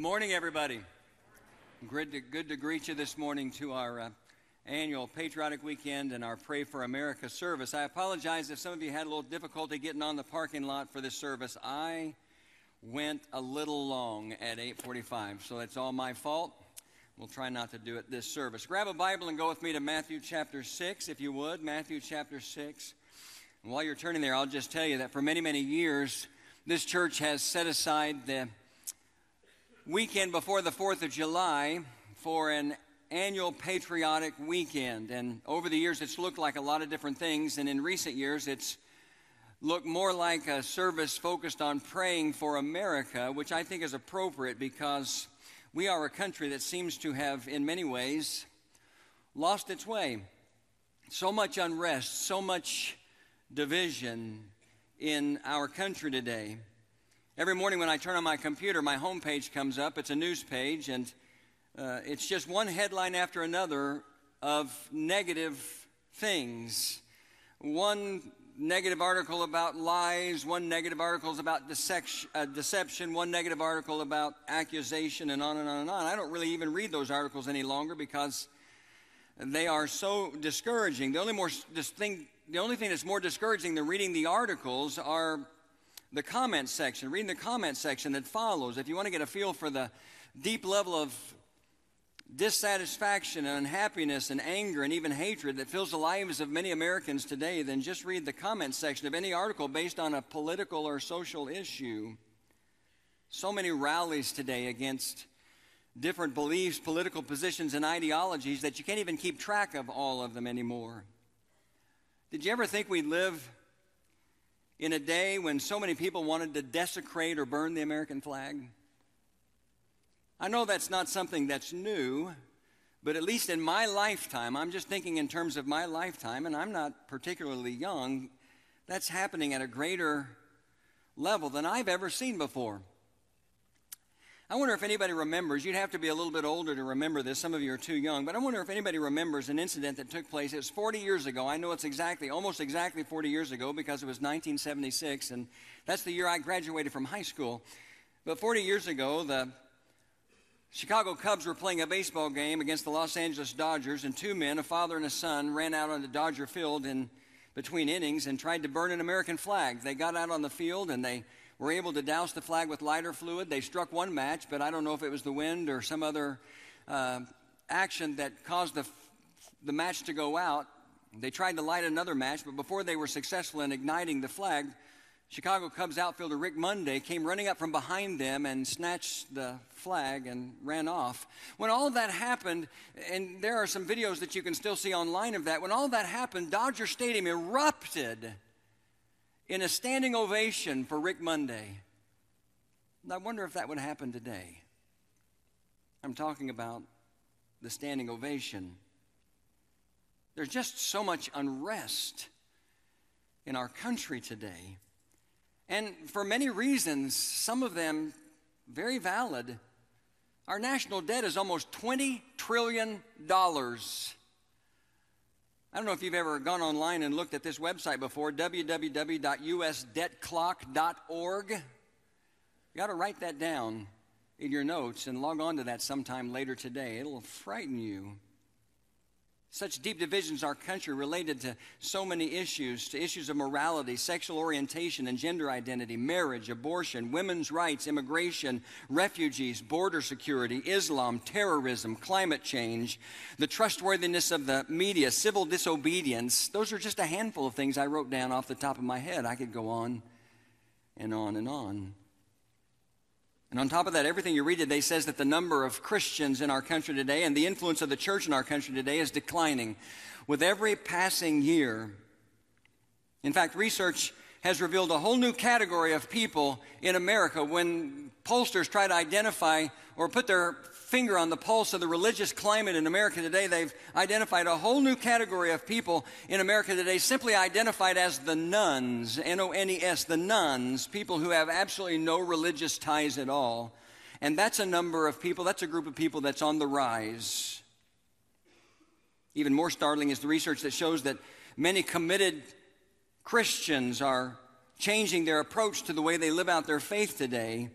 Good morning, everybody. Good to, good to greet you this morning to our uh, annual Patriotic Weekend and our Pray for America service. I apologize if some of you had a little difficulty getting on the parking lot for this service. I went a little long at 8:45, so that's all my fault. We'll try not to do it this service. Grab a Bible and go with me to Matthew chapter 6, if you would. Matthew chapter 6. And while you're turning there, I'll just tell you that for many, many years, this church has set aside the weekend before the 4th of July for an annual patriotic weekend. And over the years, it's looked like a lot of different things. And in recent years, it's looked more like a service focused on praying for America, which I think is appropriate because we are a country that seems to have, in many ways, lost its way. So much unrest, so much division in our country today. Every morning when I turn on my computer, my homepage comes up. It's a news page, and uh, it's just one headline after another of negative things. One negative article about lies, one negative article about uh, deception, one negative article about accusation, and on and on and on. I don't really even read those articles any longer because they are so discouraging. The only more thing, the only thing that's more discouraging than reading the articles are the comment section. Reading the comment section that follows. If you want to get a feel for the deep level of dissatisfaction and unhappiness and anger and even hatred that fills the lives of many Americans today, then just read the comment section of any article based on a political or social issue. So many rallies today against different beliefs, political positions, and ideologies that you can't even keep track of all of them anymore. Did you ever think we'd live in a day when so many people wanted to desecrate or burn the American flag? I know that's not something that's new, but at least in my lifetime, I'm just thinking in terms of my lifetime, and I'm not particularly young, that's happening at a greater level than I've ever seen before. I wonder if anybody remembers, you'd have to be a little bit older to remember this. Some of you are too young, but I wonder if anybody remembers an incident that took place. It was 40 years ago. I know it's exactly, almost exactly 40 years ago because it was 1976, and that's the year I graduated from high school. But 40 years ago, the Chicago Cubs were playing a baseball game against the Los Angeles Dodgers, and two men, a father and a son, ran out on the Dodger field in between innings and tried to burn an American flag. They got out on the field and they were able to douse the flag with lighter fluid. They struck one match, but I don't know if it was the wind or some other uh, action that caused the, the match to go out. They tried to light another match, but before they were successful in igniting the flag, Chicago Cubs outfielder Rick Monday came running up from behind them and snatched the flag and ran off. When all that happened, and there are some videos that you can still see online of that, when all that happened, Dodger Stadium erupted in a standing ovation for Rick Monday. And I wonder if that would happen today. I'm talking about the standing ovation. There's just so much unrest in our country today. And for many reasons, some of them very valid. Our national debt is almost $20 trillion. I don't know if you've ever gone online and looked at this website before www.usdebtclock.org. You got to write that down in your notes and log on to that sometime later today. It'll frighten you. Such deep divisions in our country related to so many issues, to issues of morality, sexual orientation and gender identity, marriage, abortion, women's rights, immigration, refugees, border security, Islam, terrorism, climate change, the trustworthiness of the media, civil disobedience. Those are just a handful of things I wrote down off the top of my head. I could go on and on and on. And on top of that, everything you read today says that the number of Christians in our country today and the influence of the church in our country today is declining with every passing year. In fact, research has revealed a whole new category of people in America when pollsters try to identify or put their finger on the pulse of the religious climate in America today, they've identified a whole new category of people in America today, simply identified as the nones, N O N E S, the nones, people who have absolutely no religious ties at all. And that's a number of people, that's a group of people that's on the rise. Even more startling is the research that shows that many committed Christians are changing their approach to the way they live out their faith today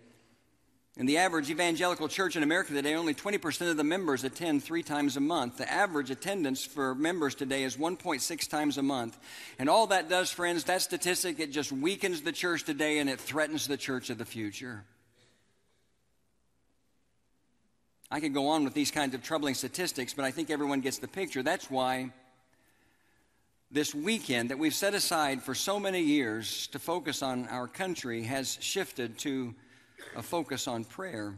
In the average evangelical church in America today, only 20% of the members attend three times a month. The average attendance for members today is 1.6 times a month. And all that does, friends, that statistic, it just weakens the church today and it threatens the church of the future. I could go on with these kinds of troubling statistics, but I think everyone gets the picture. That's why this weekend that we've set aside for so many years to focus on our country has shifted to a focus on prayer.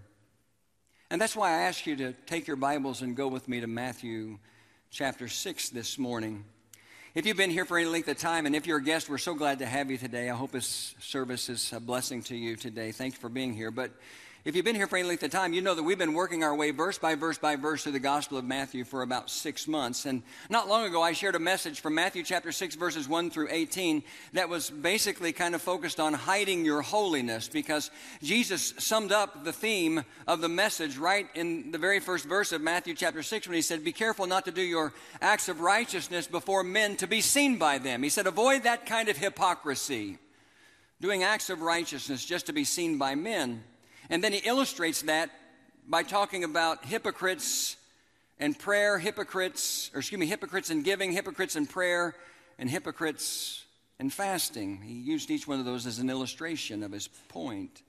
And that's why I ask you to take your Bibles and go with me to Matthew chapter 6 this morning. If you've been here for any length of time, and if you're a guest, we're so glad to have you today. I hope this service is a blessing to you today. Thank you for being here. But if you've been here for any length of time, you know that we've been working our way verse by verse by verse through the Gospel of Matthew for about six months. And not long ago, I shared a message from Matthew chapter 6, verses 1 through 18, that was basically kind of focused on hiding your holiness because Jesus summed up the theme of the message right in the very first verse of Matthew chapter 6 when he said, Be careful not to do your acts of righteousness before men to be seen by them. He said, Avoid that kind of hypocrisy, doing acts of righteousness just to be seen by men. And then he illustrates that by talking about hypocrites and prayer, hypocrites, or excuse me, hypocrites in giving, hypocrites in prayer, and hypocrites in fasting. He used each one of those as an illustration of his point.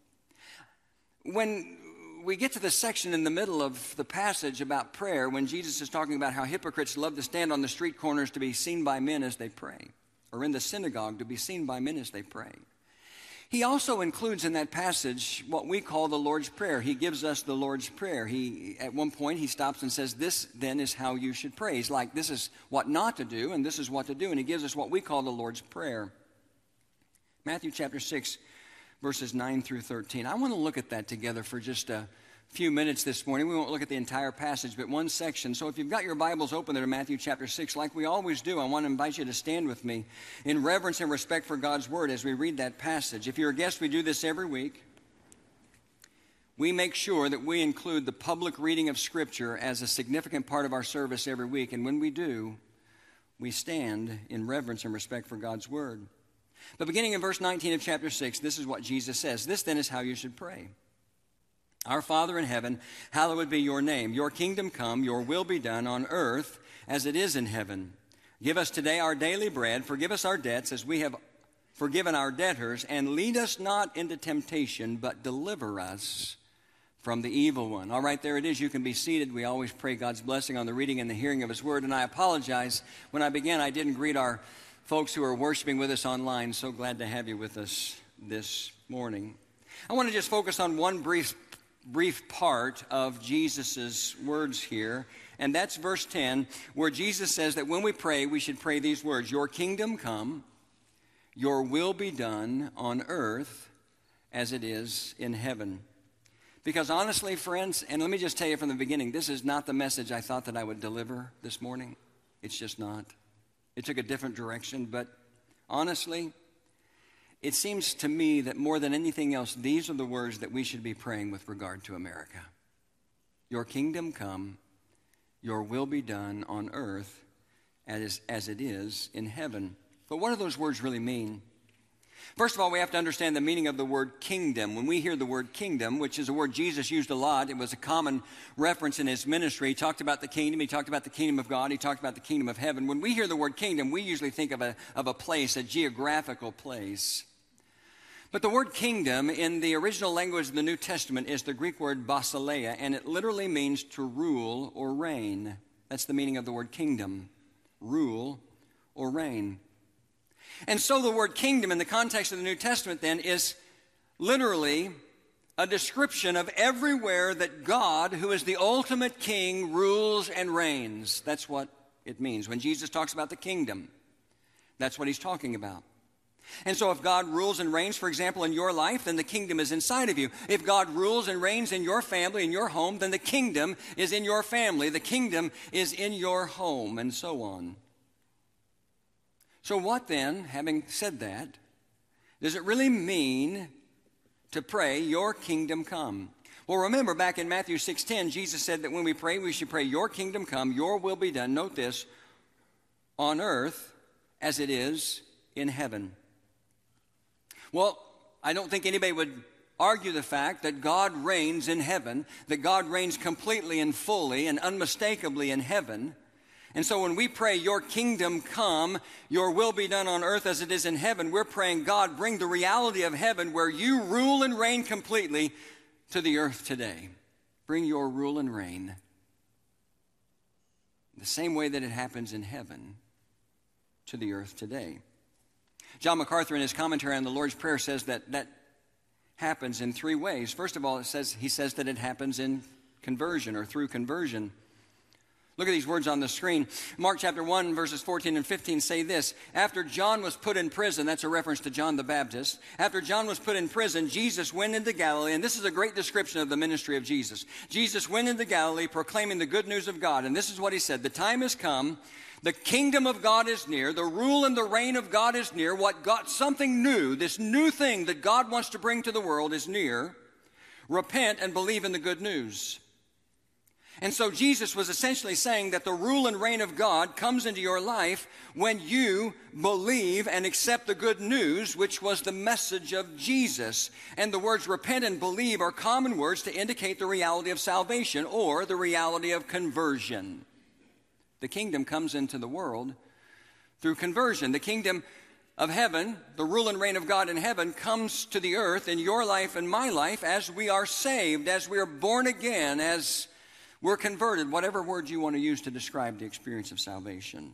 When we get to the section in the middle of the passage about prayer, when Jesus is talking about how hypocrites love to stand on the street corners to be seen by men as they pray, or in the synagogue to be seen by men as they pray. He also includes in that passage what we call the Lord's Prayer. He gives us the Lord's Prayer. He, at one point, he stops and says, This then is how you should pray. He's like, This is what not to do, and this is what to do. And he gives us what we call the Lord's Prayer. Matthew chapter 6, verses 9 through 13. I want to look at that together for just a few minutes this morning. We won't look at the entire passage, but one section. So if you've got your Bibles open there to Matthew chapter 6, like we always do, I want to invite you to stand with me in reverence and respect for God's Word as we read that passage. If you're a guest, we do this every week. We make sure that we include the public reading of Scripture as a significant part of our service every week. And when we do, we stand in reverence and respect for God's Word. But beginning in verse 19 of chapter 6, this is what Jesus says This then is how you should pray. Our Father in heaven, hallowed be your name. Your kingdom come, your will be done on earth as it is in heaven. Give us today our daily bread. Forgive us our debts as we have forgiven our debtors. And lead us not into temptation, but deliver us from the evil one. All right, there it is. You can be seated. We always pray God's blessing on the reading and the hearing of His word. And I apologize. When I began, I didn't greet our folks who are worshiping with us online. So glad to have you with us this morning. I want to just focus on one brief brief part of Jesus' words here, and that's verse 10, where Jesus says that when we pray, we should pray these words Your kingdom come, your will be done on earth as it is in heaven. Because honestly, friends, and let me just tell you from the beginning, this is not the message I thought that I would deliver this morning. It's just not. It took a different direction, but honestly, it seems to me that more than anything else, these are the words that we should be praying with regard to America. Your kingdom come, your will be done on earth as, as it is in heaven. But what do those words really mean? First of all, we have to understand the meaning of the word kingdom. When we hear the word kingdom, which is a word Jesus used a lot, it was a common reference in his ministry. He talked about the kingdom, he talked about the kingdom of God, he talked about the kingdom of heaven. When we hear the word kingdom, we usually think of a, of a place, a geographical place. But the word kingdom in the original language of the New Testament is the Greek word basileia, and it literally means to rule or reign. That's the meaning of the word kingdom rule or reign. And so the word kingdom in the context of the New Testament then is literally a description of everywhere that God, who is the ultimate king, rules and reigns. That's what it means. When Jesus talks about the kingdom, that's what he's talking about. And so, if God rules and reigns, for example, in your life, then the kingdom is inside of you. If God rules and reigns in your family, in your home, then the kingdom is in your family. The kingdom is in your home, and so on. So, what then, having said that, does it really mean to pray, Your kingdom come? Well, remember back in Matthew 6:10, Jesus said that when we pray, we should pray, Your kingdom come, Your will be done. Note this on earth as it is in heaven. Well, I don't think anybody would argue the fact that God reigns in heaven, that God reigns completely and fully and unmistakably in heaven. And so when we pray, Your kingdom come, Your will be done on earth as it is in heaven, we're praying, God, bring the reality of heaven where you rule and reign completely to the earth today. Bring your rule and reign the same way that it happens in heaven to the earth today. John MacArthur, in his commentary on the Lord's Prayer, says that that happens in three ways. First of all, it says, he says that it happens in conversion or through conversion. Look at these words on the screen. Mark chapter 1, verses 14 and 15 say this After John was put in prison, that's a reference to John the Baptist. After John was put in prison, Jesus went into Galilee, and this is a great description of the ministry of Jesus. Jesus went into Galilee proclaiming the good news of God, and this is what he said The time has come. The kingdom of God is near. The rule and the reign of God is near. What got something new, this new thing that God wants to bring to the world is near. Repent and believe in the good news. And so Jesus was essentially saying that the rule and reign of God comes into your life when you believe and accept the good news, which was the message of Jesus. And the words repent and believe are common words to indicate the reality of salvation or the reality of conversion. The kingdom comes into the world through conversion. The kingdom of heaven, the rule and reign of God in heaven, comes to the earth in your life and my life as we are saved, as we are born again, as we're converted, whatever word you want to use to describe the experience of salvation.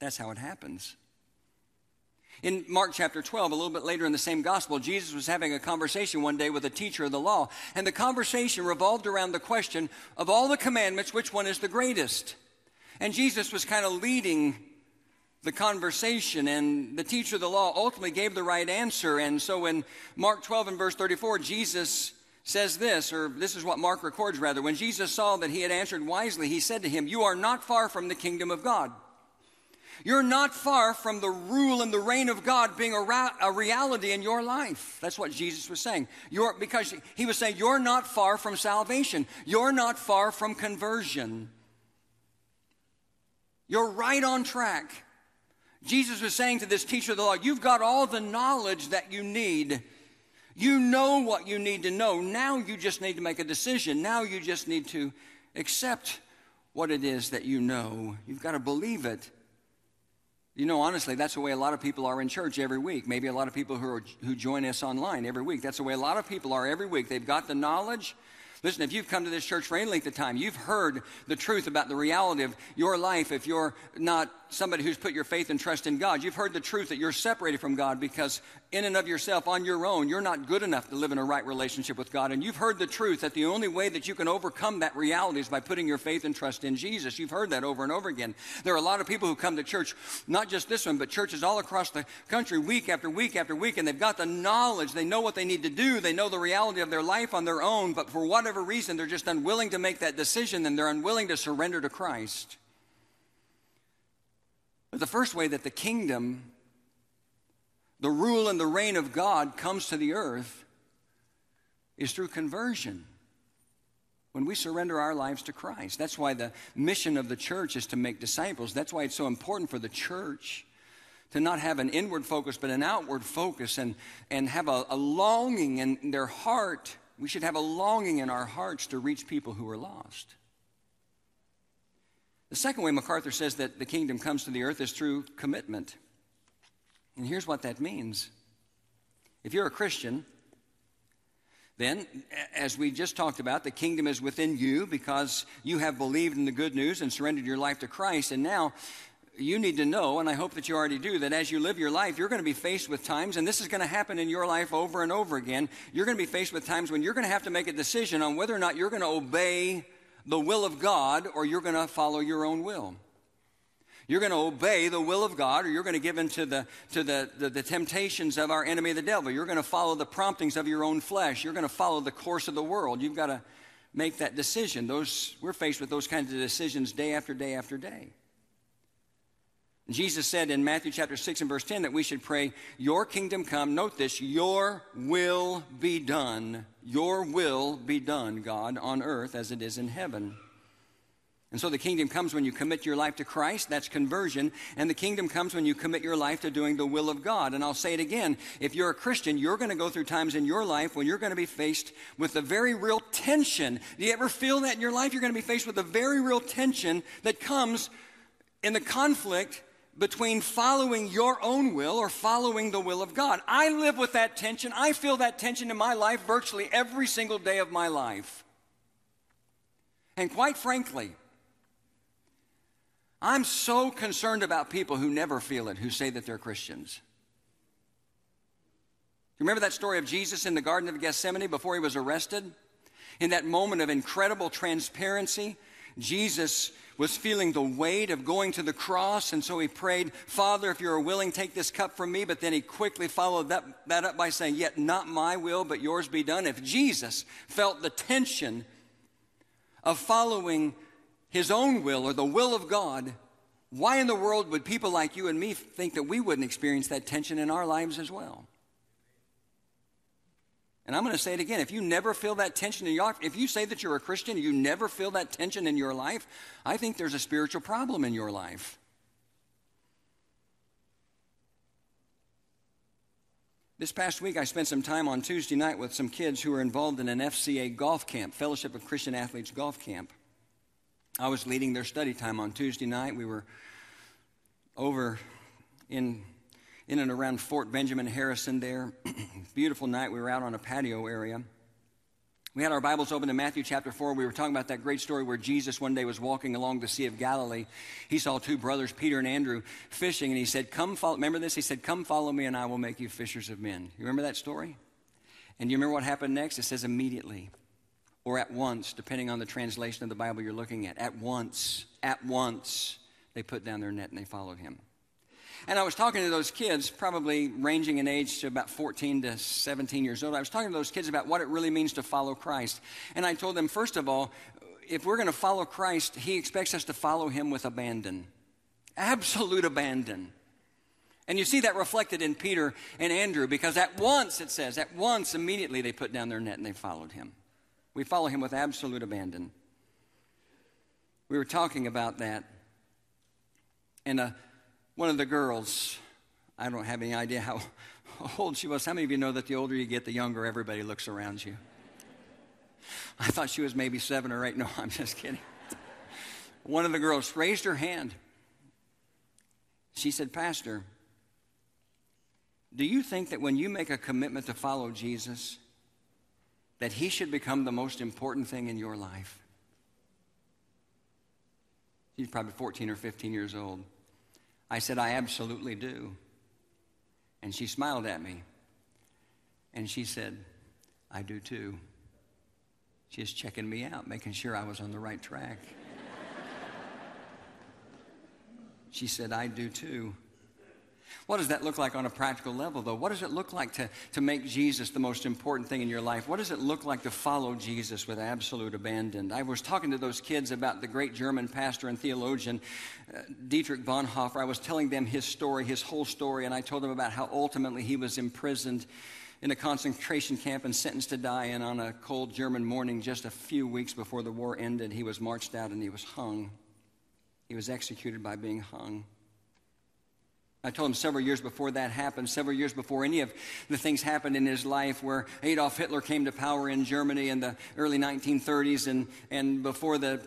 That's how it happens. In Mark chapter 12, a little bit later in the same gospel, Jesus was having a conversation one day with a teacher of the law, and the conversation revolved around the question of all the commandments, which one is the greatest? And Jesus was kind of leading the conversation, and the teacher of the law ultimately gave the right answer. And so in Mark 12 and verse 34, Jesus says this, or this is what Mark records rather. When Jesus saw that he had answered wisely, he said to him, You are not far from the kingdom of God. You're not far from the rule and the reign of God being a, ra- a reality in your life. That's what Jesus was saying. You're, because he was saying, You're not far from salvation. You're not far from conversion. You're right on track. Jesus was saying to this teacher of the law, You've got all the knowledge that you need you know what you need to know. Now you just need to make a decision. Now you just need to accept what it is that you know. You've got to believe it. You know, honestly, that's the way a lot of people are in church every week. Maybe a lot of people who, are, who join us online every week. That's the way a lot of people are every week. They've got the knowledge, Listen, if you've come to this church for any length of time, you've heard the truth about the reality of your life if you're not somebody who's put your faith and trust in God. You've heard the truth that you're separated from God because, in and of yourself, on your own, you're not good enough to live in a right relationship with God. And you've heard the truth that the only way that you can overcome that reality is by putting your faith and trust in Jesus. You've heard that over and over again. There are a lot of people who come to church, not just this one, but churches all across the country, week after week after week, and they've got the knowledge. They know what they need to do. They know the reality of their life on their own, but for whatever reason, they're just unwilling to make that decision and they're unwilling to surrender to Christ. But the first way that the kingdom, the rule and the reign of God comes to the earth is through conversion. When we surrender our lives to Christ. That's why the mission of the church is to make disciples. That's why it's so important for the church to not have an inward focus, but an outward focus and, and have a, a longing in their heart. We should have a longing in our hearts to reach people who are lost. The second way MacArthur says that the kingdom comes to the earth is through commitment. And here's what that means if you're a Christian, then, as we just talked about, the kingdom is within you because you have believed in the good news and surrendered your life to Christ. And now you need to know, and I hope that you already do, that as you live your life, you're going to be faced with times, and this is going to happen in your life over and over again. You're going to be faced with times when you're going to have to make a decision on whether or not you're going to obey the will of God or you're going to follow your own will. You're going to obey the will of God or you're going to give in to, the, to the, the, the temptations of our enemy, the devil. You're going to follow the promptings of your own flesh. You're going to follow the course of the world. You've got to make that decision. Those, we're faced with those kinds of decisions day after day after day. Jesus said in Matthew chapter 6 and verse 10 that we should pray, Your kingdom come. Note this, Your will be done. Your will be done, God, on earth as it is in heaven. And so the kingdom comes when you commit your life to Christ, that's conversion, and the kingdom comes when you commit your life to doing the will of God. And I'll say it again if you're a Christian, you're going to go through times in your life when you're going to be faced with a very real tension. Do you ever feel that in your life? You're going to be faced with a very real tension that comes in the conflict between following your own will or following the will of God. I live with that tension. I feel that tension in my life virtually every single day of my life. And quite frankly, I'm so concerned about people who never feel it, who say that they're Christians. Remember that story of Jesus in the Garden of Gethsemane before he was arrested? In that moment of incredible transparency, Jesus was feeling the weight of going to the cross, and so he prayed, Father, if you're willing, take this cup from me. But then he quickly followed that, that up by saying, Yet not my will, but yours be done. If Jesus felt the tension of following his own will or the will of God, why in the world would people like you and me think that we wouldn't experience that tension in our lives as well? And I'm going to say it again. If you never feel that tension in your life, if you say that you're a Christian, you never feel that tension in your life, I think there's a spiritual problem in your life. This past week, I spent some time on Tuesday night with some kids who were involved in an FCA golf camp, Fellowship of Christian Athletes golf camp. I was leading their study time on Tuesday night. We were over in, in and around Fort Benjamin Harrison there. Beautiful night. We were out on a patio area. We had our Bibles open to Matthew chapter 4. We were talking about that great story where Jesus one day was walking along the Sea of Galilee. He saw two brothers, Peter and Andrew, fishing, and he said, Come follow. Remember this? He said, Come follow me, and I will make you fishers of men. You remember that story? And you remember what happened next? It says, Immediately or at once, depending on the translation of the Bible you're looking at. At once, at once, they put down their net and they followed him. And I was talking to those kids, probably ranging in age to about 14 to 17 years old. I was talking to those kids about what it really means to follow Christ. And I told them, first of all, if we're going to follow Christ, He expects us to follow Him with abandon. Absolute abandon. And you see that reflected in Peter and Andrew because at once, it says, at once, immediately they put down their net and they followed Him. We follow him with absolute abandon. We were talking about that. And uh, one of the girls, I don't have any idea how old she was. How many of you know that the older you get, the younger everybody looks around you? I thought she was maybe seven or eight. No, I'm just kidding. One of the girls raised her hand. She said, Pastor, do you think that when you make a commitment to follow Jesus, that He should become the most important thing in your life? She's probably 14 or 15 years old. I said, I absolutely do. And she smiled at me. And she said, I do too. She's checking me out, making sure I was on the right track. she said, I do too. What does that look like on a practical level, though? What does it look like to, to make Jesus the most important thing in your life? What does it look like to follow Jesus with absolute abandon? I was talking to those kids about the great German pastor and theologian, uh, Dietrich Bonhoeffer. I was telling them his story, his whole story, and I told them about how ultimately he was imprisoned in a concentration camp and sentenced to die. And on a cold German morning, just a few weeks before the war ended, he was marched out and he was hung. He was executed by being hung. I told him several years before that happened, several years before any of the things happened in his life, where Adolf Hitler came to power in Germany in the early 1930s, and, and before the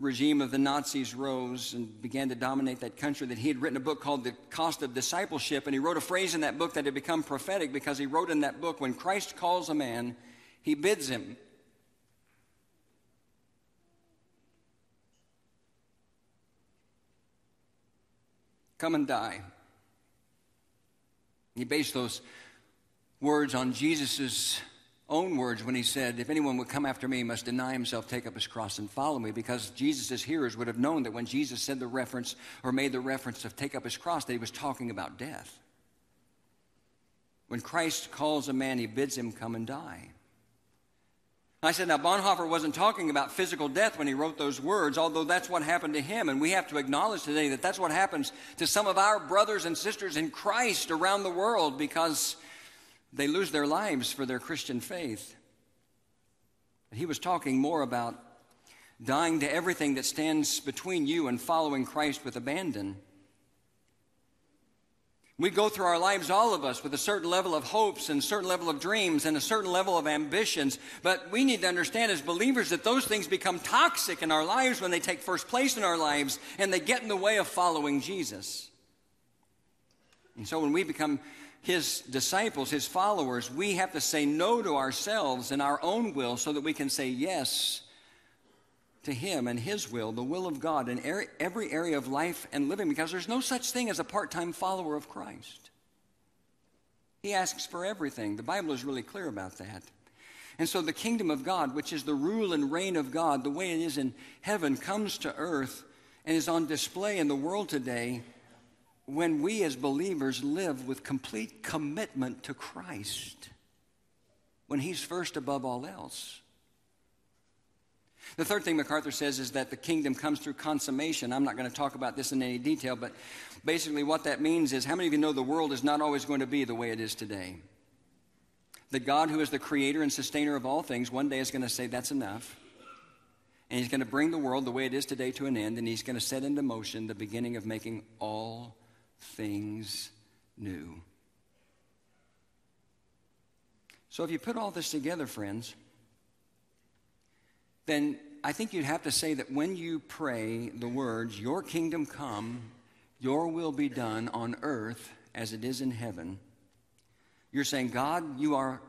regime of the Nazis rose and began to dominate that country, that he had written a book called The Cost of Discipleship. And he wrote a phrase in that book that had become prophetic because he wrote in that book, When Christ calls a man, he bids him. Come and die. He based those words on Jesus' own words when he said, If anyone would come after me, he must deny himself, take up his cross, and follow me. Because Jesus' hearers would have known that when Jesus said the reference or made the reference of take up his cross, that he was talking about death. When Christ calls a man, he bids him come and die. I said, now Bonhoeffer wasn't talking about physical death when he wrote those words, although that's what happened to him. And we have to acknowledge today that that's what happens to some of our brothers and sisters in Christ around the world because they lose their lives for their Christian faith. He was talking more about dying to everything that stands between you and following Christ with abandon. We go through our lives, all of us, with a certain level of hopes and a certain level of dreams and a certain level of ambitions. But we need to understand as believers that those things become toxic in our lives when they take first place in our lives and they get in the way of following Jesus. And so when we become his disciples, his followers, we have to say no to ourselves and our own will so that we can say yes to Him and His will, the will of God in every area of life and living, because there's no such thing as a part time follower of Christ. He asks for everything. The Bible is really clear about that. And so the kingdom of God, which is the rule and reign of God, the way it is in heaven, comes to earth and is on display in the world today when we as believers live with complete commitment to Christ, when He's first above all else. The third thing MacArthur says is that the kingdom comes through consummation. I'm not going to talk about this in any detail, but basically what that means is how many of you know the world is not always going to be the way it is today? That God, who is the creator and sustainer of all things, one day is going to say, That's enough. And he's going to bring the world the way it is today to an end, and he's going to set into motion the beginning of making all things new. So if you put all this together, friends, then I think you'd have to say that when you pray the words, Your kingdom come, your will be done on earth as it is in heaven, you're saying, God, you are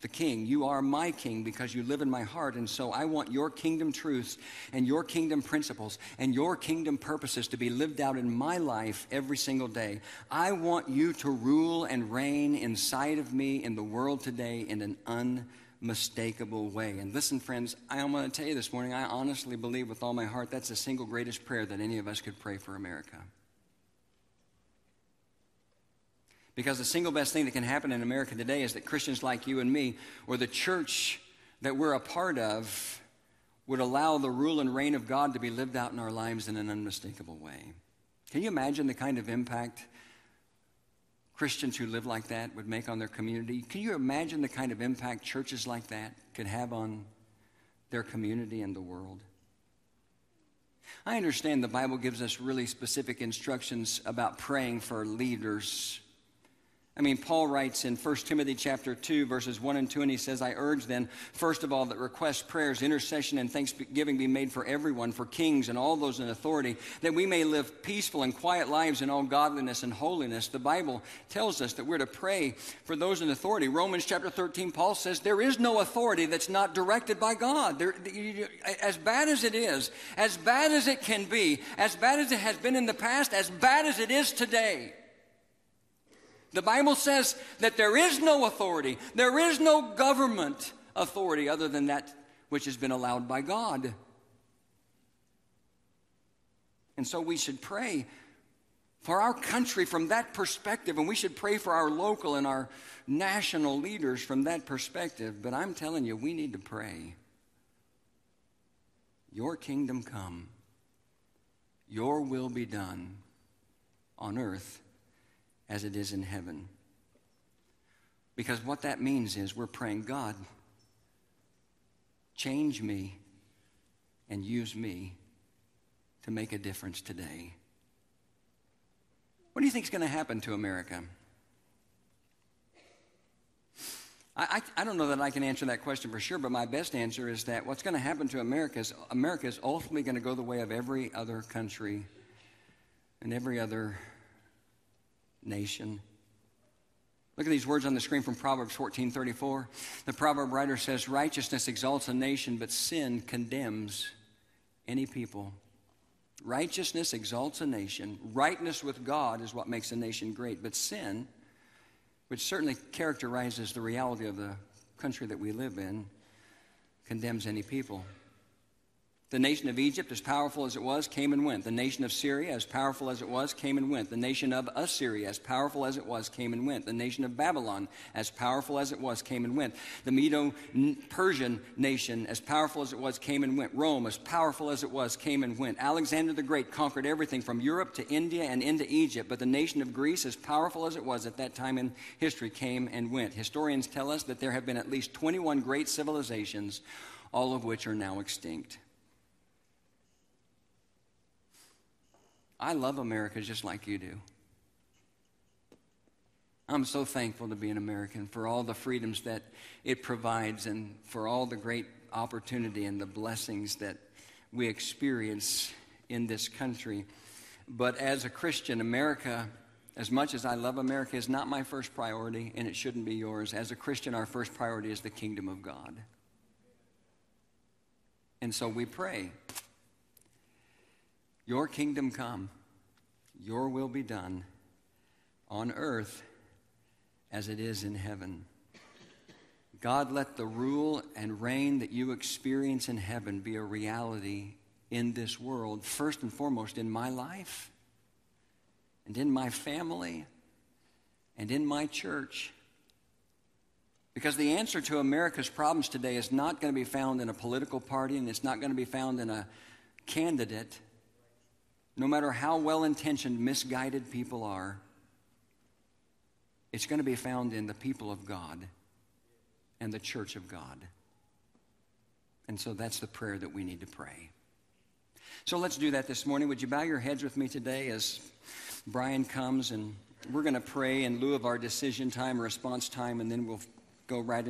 the king. You are my king because you live in my heart. And so I want your kingdom truths and your kingdom principles and your kingdom purposes to be lived out in my life every single day. I want you to rule and reign inside of me in the world today in an unmistakable way. And listen, friends, I am going to tell you this morning, I honestly believe with all my heart that's the single greatest prayer that any of us could pray for America. Because the single best thing that can happen in America today is that Christians like you and me, or the church that we're a part of, would allow the rule and reign of God to be lived out in our lives in an unmistakable way. Can you imagine the kind of impact Christians who live like that would make on their community. Can you imagine the kind of impact churches like that could have on their community and the world? I understand the Bible gives us really specific instructions about praying for leaders I mean, Paul writes in 1 Timothy chapter 2, verses 1 and 2, and he says, I urge then, first of all, that requests, prayers, intercession, and thanksgiving be made for everyone, for kings and all those in authority, that we may live peaceful and quiet lives in all godliness and holiness. The Bible tells us that we're to pray for those in authority. Romans chapter 13, Paul says, There is no authority that's not directed by God. There, as bad as it is, as bad as it can be, as bad as it has been in the past, as bad as it is today, the Bible says that there is no authority, there is no government authority other than that which has been allowed by God. And so we should pray for our country from that perspective, and we should pray for our local and our national leaders from that perspective. But I'm telling you, we need to pray. Your kingdom come, your will be done on earth as it is in heaven. Because what that means is we're praying, God, change me and use me to make a difference today. What do you think is going to happen to America? I, I, I, don't know that I can answer that question for sure, but my best answer is that what's going to happen to America is America is ultimately going to go the way of every other country and every other nation. Look at these words on the screen from Proverbs 14:34. The proverb writer says, "Righteousness exalts a nation, but sin condemns any people." Righteousness exalts a nation. Rightness with God is what makes a nation great, but sin, which certainly characterizes the reality of the country that we live in, condemns any people. The nation of Egypt, as powerful as it was, came and went. The nation of Syria, as powerful as it was, came and went. The nation of Assyria, as powerful as it was, came and went. The nation of Babylon, as powerful as it was, came and went. The Medo Persian nation, as powerful as it was, came and went. Rome, as powerful as it was, came and went. Alexander the Great conquered everything from Europe to India and into Egypt. But the nation of Greece, as powerful as it was at that time in history, came and went. Historians tell us that there have been at least 21 great civilizations, all of which are now extinct. I love America just like you do. I'm so thankful to be an American for all the freedoms that it provides and for all the great opportunity and the blessings that we experience in this country. But as a Christian, America, as much as I love America, is not my first priority, and it shouldn't be yours. As a Christian, our first priority is the kingdom of God. And so we pray, Your kingdom come, Your will be done on earth as it is in heaven. God, let the rule and reign that you experience in heaven be a reality in this world, first and foremost in my life, and in my family, and in my church. Because the answer to America's problems today is not going to be found in a political party, and it's not going to be found in a candidate, no matter how well intentioned, misguided people are. It's going to be found in the people of God and the church of God. And so that's the prayer that we need to pray. So let's do that this morning. Would you bow your heads with me today as Brian comes and we're going to pray in lieu of our decision time, response time, and then we'll go right